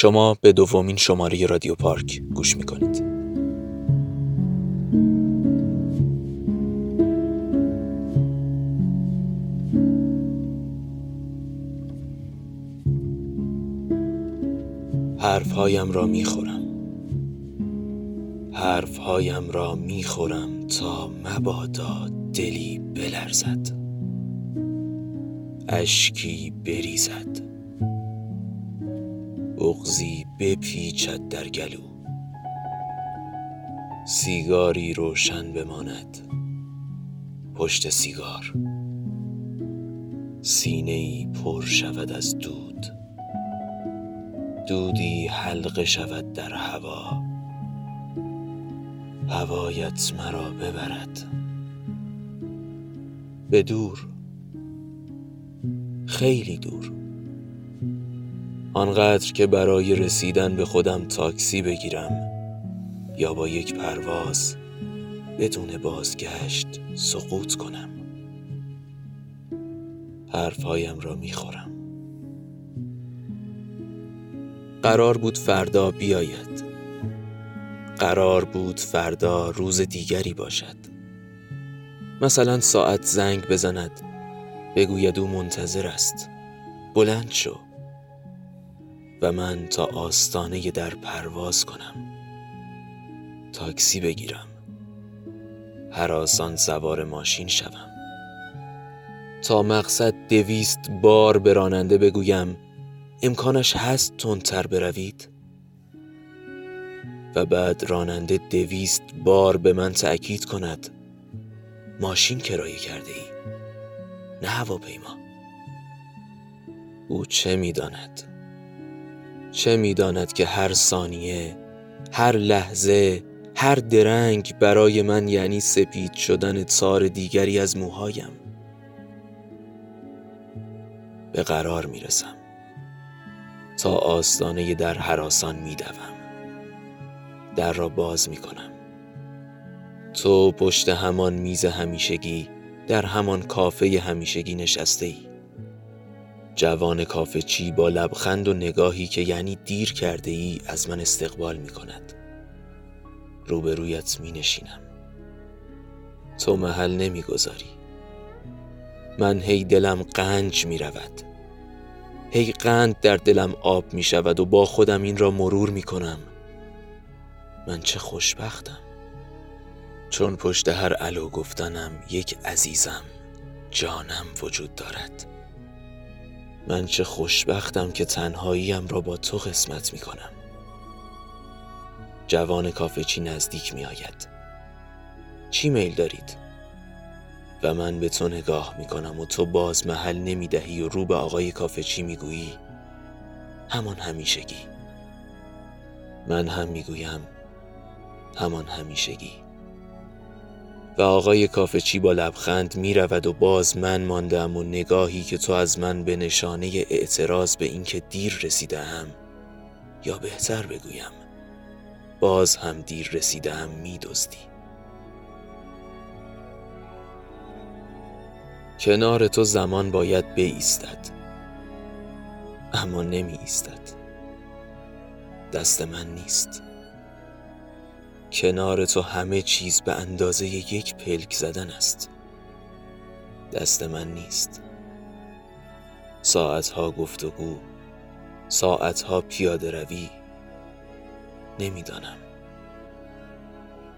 شما به دومین شماره رادیو پارک گوش می‌کنید. حرفهایم را می‌خورم. حرفهایم را می‌خورم تا مبادا دلی بلرزد. اشکی بریزد. بغزی بپیچد در گلو. سیگاری روشن بماند پشت سیگار. سینه ای پر شود از دود. دودی حلقه شود در هوا. هوایت مرا ببرد. به دور. خیلی دور. آنقدر که برای رسیدن به خودم تاکسی بگیرم یا با یک پرواز بدون بازگشت سقوط کنم. حرفهایم را می‌خورم. قرار بود فردا بیاید. قرار بود فردا روز دیگری باشد. مثلا ساعت زنگ بزند. بگوید او منتظر است. بلند شو. و من تا آستانه در پرواز کنم. تاکسی بگیرم. آسان سوار ماشین شوم. تا مقصد دویست بار به راننده بگویم امکانش هست تندتر بروید؟ و بعد راننده دویست بار به من تأکید کند ماشین کرایه کرده ای نه هواپیما. او چه می‌داند؟ چه می‌داند که هر ثانیه هر لحظه هر درنگ برای من یعنی سپید شدن تار دیگری از موهایم. به قرار می‌رسم تا آستانه در حراسان میدوم. در را باز می‌کنم. تو پشت همان میز همیشگی در همان کافه همیشگی نشسته ای جوان کافه چی با لبخند و نگاهی که یعنی دیر کرده ای از من استقبال می کند روبرویت می نشینم تو محل نمی گذاری من هی دلم قنج می رود هی قند در دلم آب می شود و با خودم این را مرور می کنم من چه خوشبختم. چون پشت هر علو گفتنم یک عزیزم جانم وجود دارد. من چه خوشبختم که تنهاییم را با تو قسمت می کنم جوان کافه چی نزدیک می آید چی میل دارید؟ و من به تو نگاه می کنم و تو باز محل نمی دهی و رو به آقای کافه چی می گویی همان همیشگی. من هم می گویم همان همیشگی. و آقای کافچی با لبخند می رود و باز من ماندم و نگاهی که تو از من به نشانه اعتراض به اینکه دیر رسیدم یا بهتر بگویم باز هم دیر رسیدم می دزدی. کنار تو زمان باید بایستد اما نمی ایستد دست من نیست کنار تو همه چیز به اندازه یک پلک زدن است. دست من نیست. ساعتها گفتگو ساعتها پیاده روی نمی‌دانم.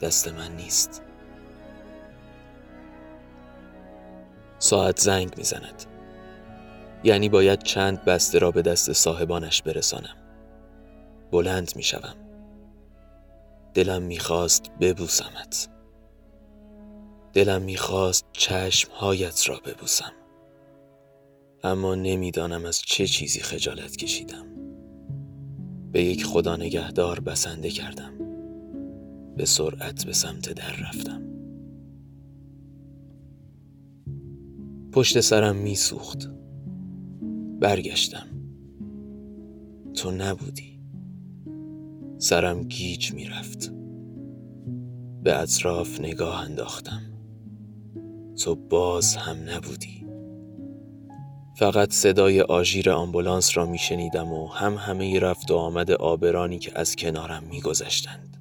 دست من نیست. ساعت زنگ می‌زند. یعنی باید چند بسته را به دست صاحبانش برسانم. بلند می‌شوم. دلم می‌خواست ببوسمت. دلم می‌خواست چشمهایت را ببوسم. اما نمی‌دانم از چه چیزی خجالت کشیدم. به یک خدا نگهدار بسنده کردم. به سرعت به سمت در رفتم. پشت سرم میسوخت. برگشتم. تو نبودی. سرم گیج می‌رفت به اطراف نگاه انداختم تو باز هم نبودی فقط صدای آژیر آمبولانس را میشنیدم و هم همه رفت و آمد آبرانی که از کنارم میگذشتند.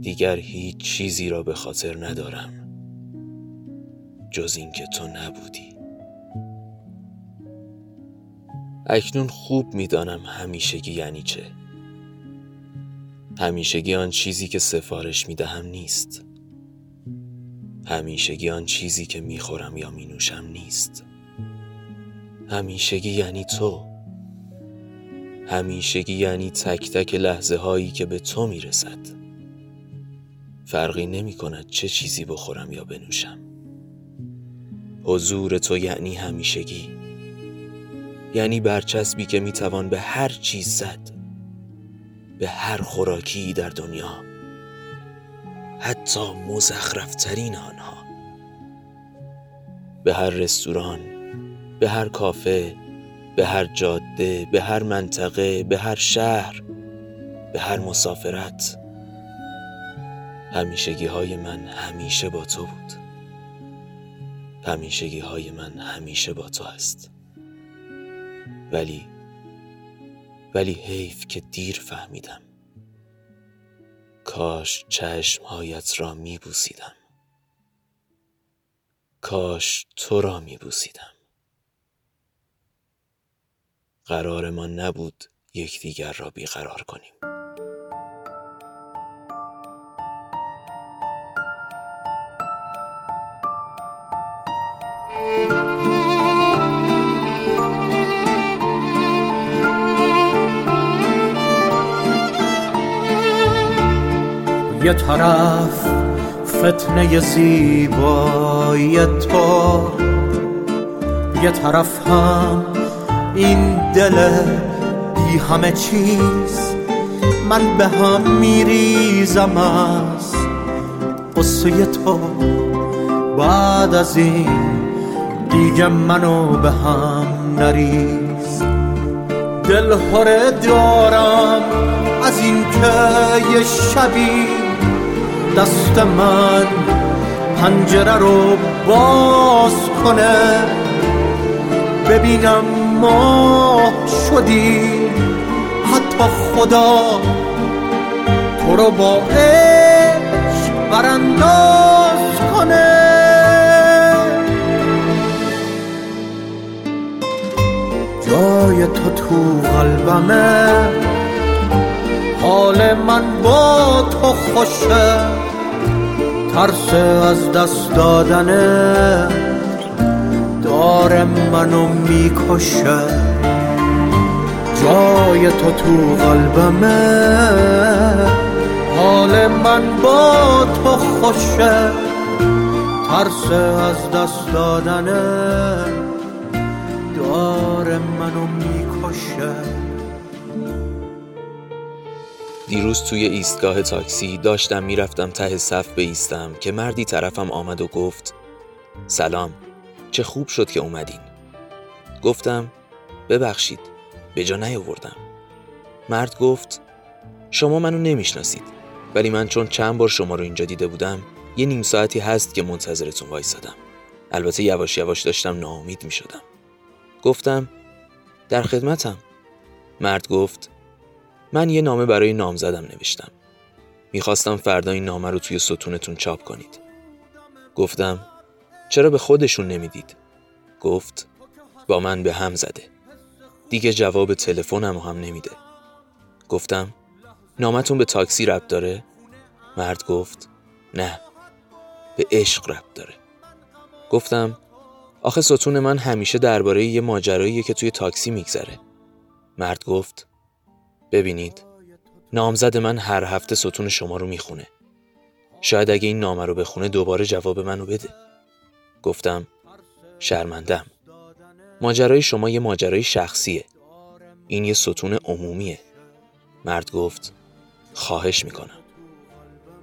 دیگر هیچ چیزی را به خاطر ندارم جز اینکه تو نبودی. اکنون خوب می‌دانم همیشگی یعنی چه. همیشگی آن چیزی که سفارش می‌دهم نیست. همیشگی آن چیزی که می‌خورم یا مینوشم نیست. همیشگی یعنی تو. همیشگی یعنی تک تک لحظه هایی که به تو می‌رسد. فرقی نمی کند چه چیزی بخورم یا بنوشم. حضور تو یعنی همیشگی. یعنی برچسبی که می‌توان به هر چیز زد. به هر خوراکی در دنیا حتی مزخرفترین آنها. به هر رستوران به هر کافه به هر جاده به هر منطقه به هر شهر به هر مسافرت همیشگی های من همیشه با تو بود. همیشگی های من همیشه با تو است ولی ولی حیف که دیر فهمیدم. کاش چشمهایت را می بوسیدم کاش تو را می بوسیدم قرارمان نبود یکدیگر را بیقرار کنیم. یه طرف فتنه زیبایی تو یه طرف هم این دل بی همه چیز. من به هم میریزم از قصه تو. بعد از این دیگه منو به هم نریز. دل هره دارم از این که یه شبی دست من پنجره رو باز کنه. ببینم ما شدی حتی خدا تو رو با عشق برانداز کنه. جای تو تو قلبمه حال من با تو خوشه. ترس از دست دادنه داره منو می‌کشه. جای تو تو قلبمه. حال من با تو خوشه. ترس از دست دادنه داره منو می‌کشه. دیروز توی ایستگاه تاکسی داشتم می‌رفتم ته صف ایستم که مردی طرفم آمد و گفت سلام چه خوب شد که اومدین. گفتم ببخشید به جا نیاوردم. مرد گفت شما منو نمی‌شناسید ولی من چون چند بار شما رو اینجا دیده بودم یه نیم ساعتی هست که منتظرتون وایسادم. البته یواش یواش داشتم ناامید می شدم گفتم در خدمتم. مرد گفت من یه نامه برای نامزدم نوشتم. می‌خواستم فردا این نامه رو توی ستونتون چاپ کنید. گفتم چرا به خودشون نمی‌دید؟ گفت با من به هم زده. دیگه جواب تلفنم هم نمیده. گفتم نامتون به تاکسی ربط داره؟ مرد گفت نه به عشق ربط داره. گفتم آخه ستون من همیشه درباره یه ماجراییه که توی تاکسی میگذره. مرد گفت ببینید. نامزد من هر هفته ستون شما رو می‌خونه. شاید اگه این نامه رو بخونه دوباره جواب منو بده. گفتم شرمندم ماجرای شما یه ماجرای شخصیه. این یه ستون عمومیه. مرد گفت خواهش می‌کنم.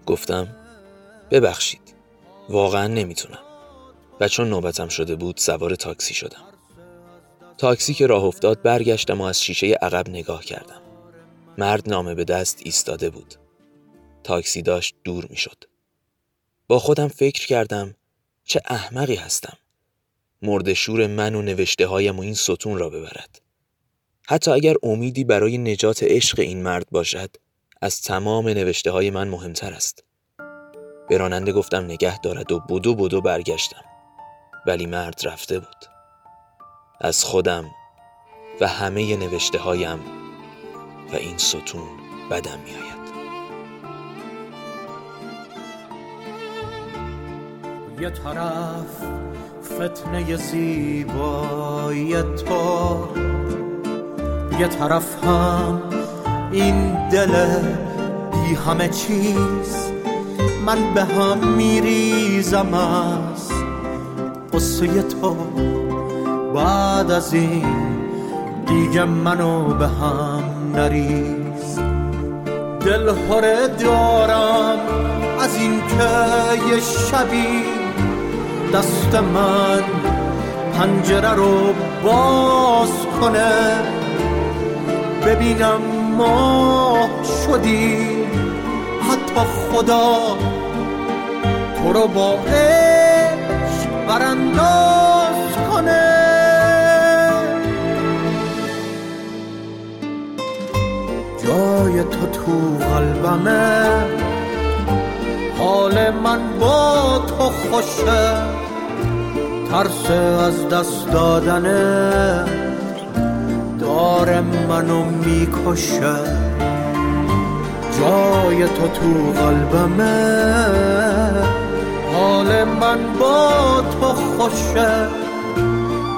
گفتم ببخشید. واقعا نمی‌تونم. و چون نوبتم شده بود سوار تاکسی شدم. تاکسی که راه افتاد برگشتم و از شیشه عقب نگاه کردم. مرد نامه به دست ایستاده بود. تاکسی داشت دور می‌شد. با خودم فکر کردم چه احمقی هستم. مردشور من و نوشته هایم و این ستون را ببرد. حتی اگر امیدی برای نجات عشق این مرد باشد از تمام نوشته های من مهمتر است. به راننده گفتم نگه دارد و بدو بدو برگشتم. ولی مرد رفته بود. از خودم و همه نوشته هایم و این ستون بدم می آید یه طرف فتنه زیبایی تو یه طرف هم این دل بی همه چیز. من به هم میریزم از قصه تو. بعد از این دیگه منو به هم نریز. دل هره دارم از این که یه شبی دست من پنجره رو باز کنه. ببینم ما شدی حتی خدا تو رو با عشق برانداز کنه. جای تو تو قلبمه. حال من با تو خوشه. ترس از دست دادنه. داره منو می‌کشه. جای تو تو قلبمه. حال من با تو خوشه.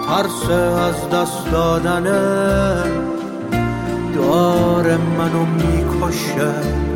ترس از دست دادنه. دار منو می‌کشد.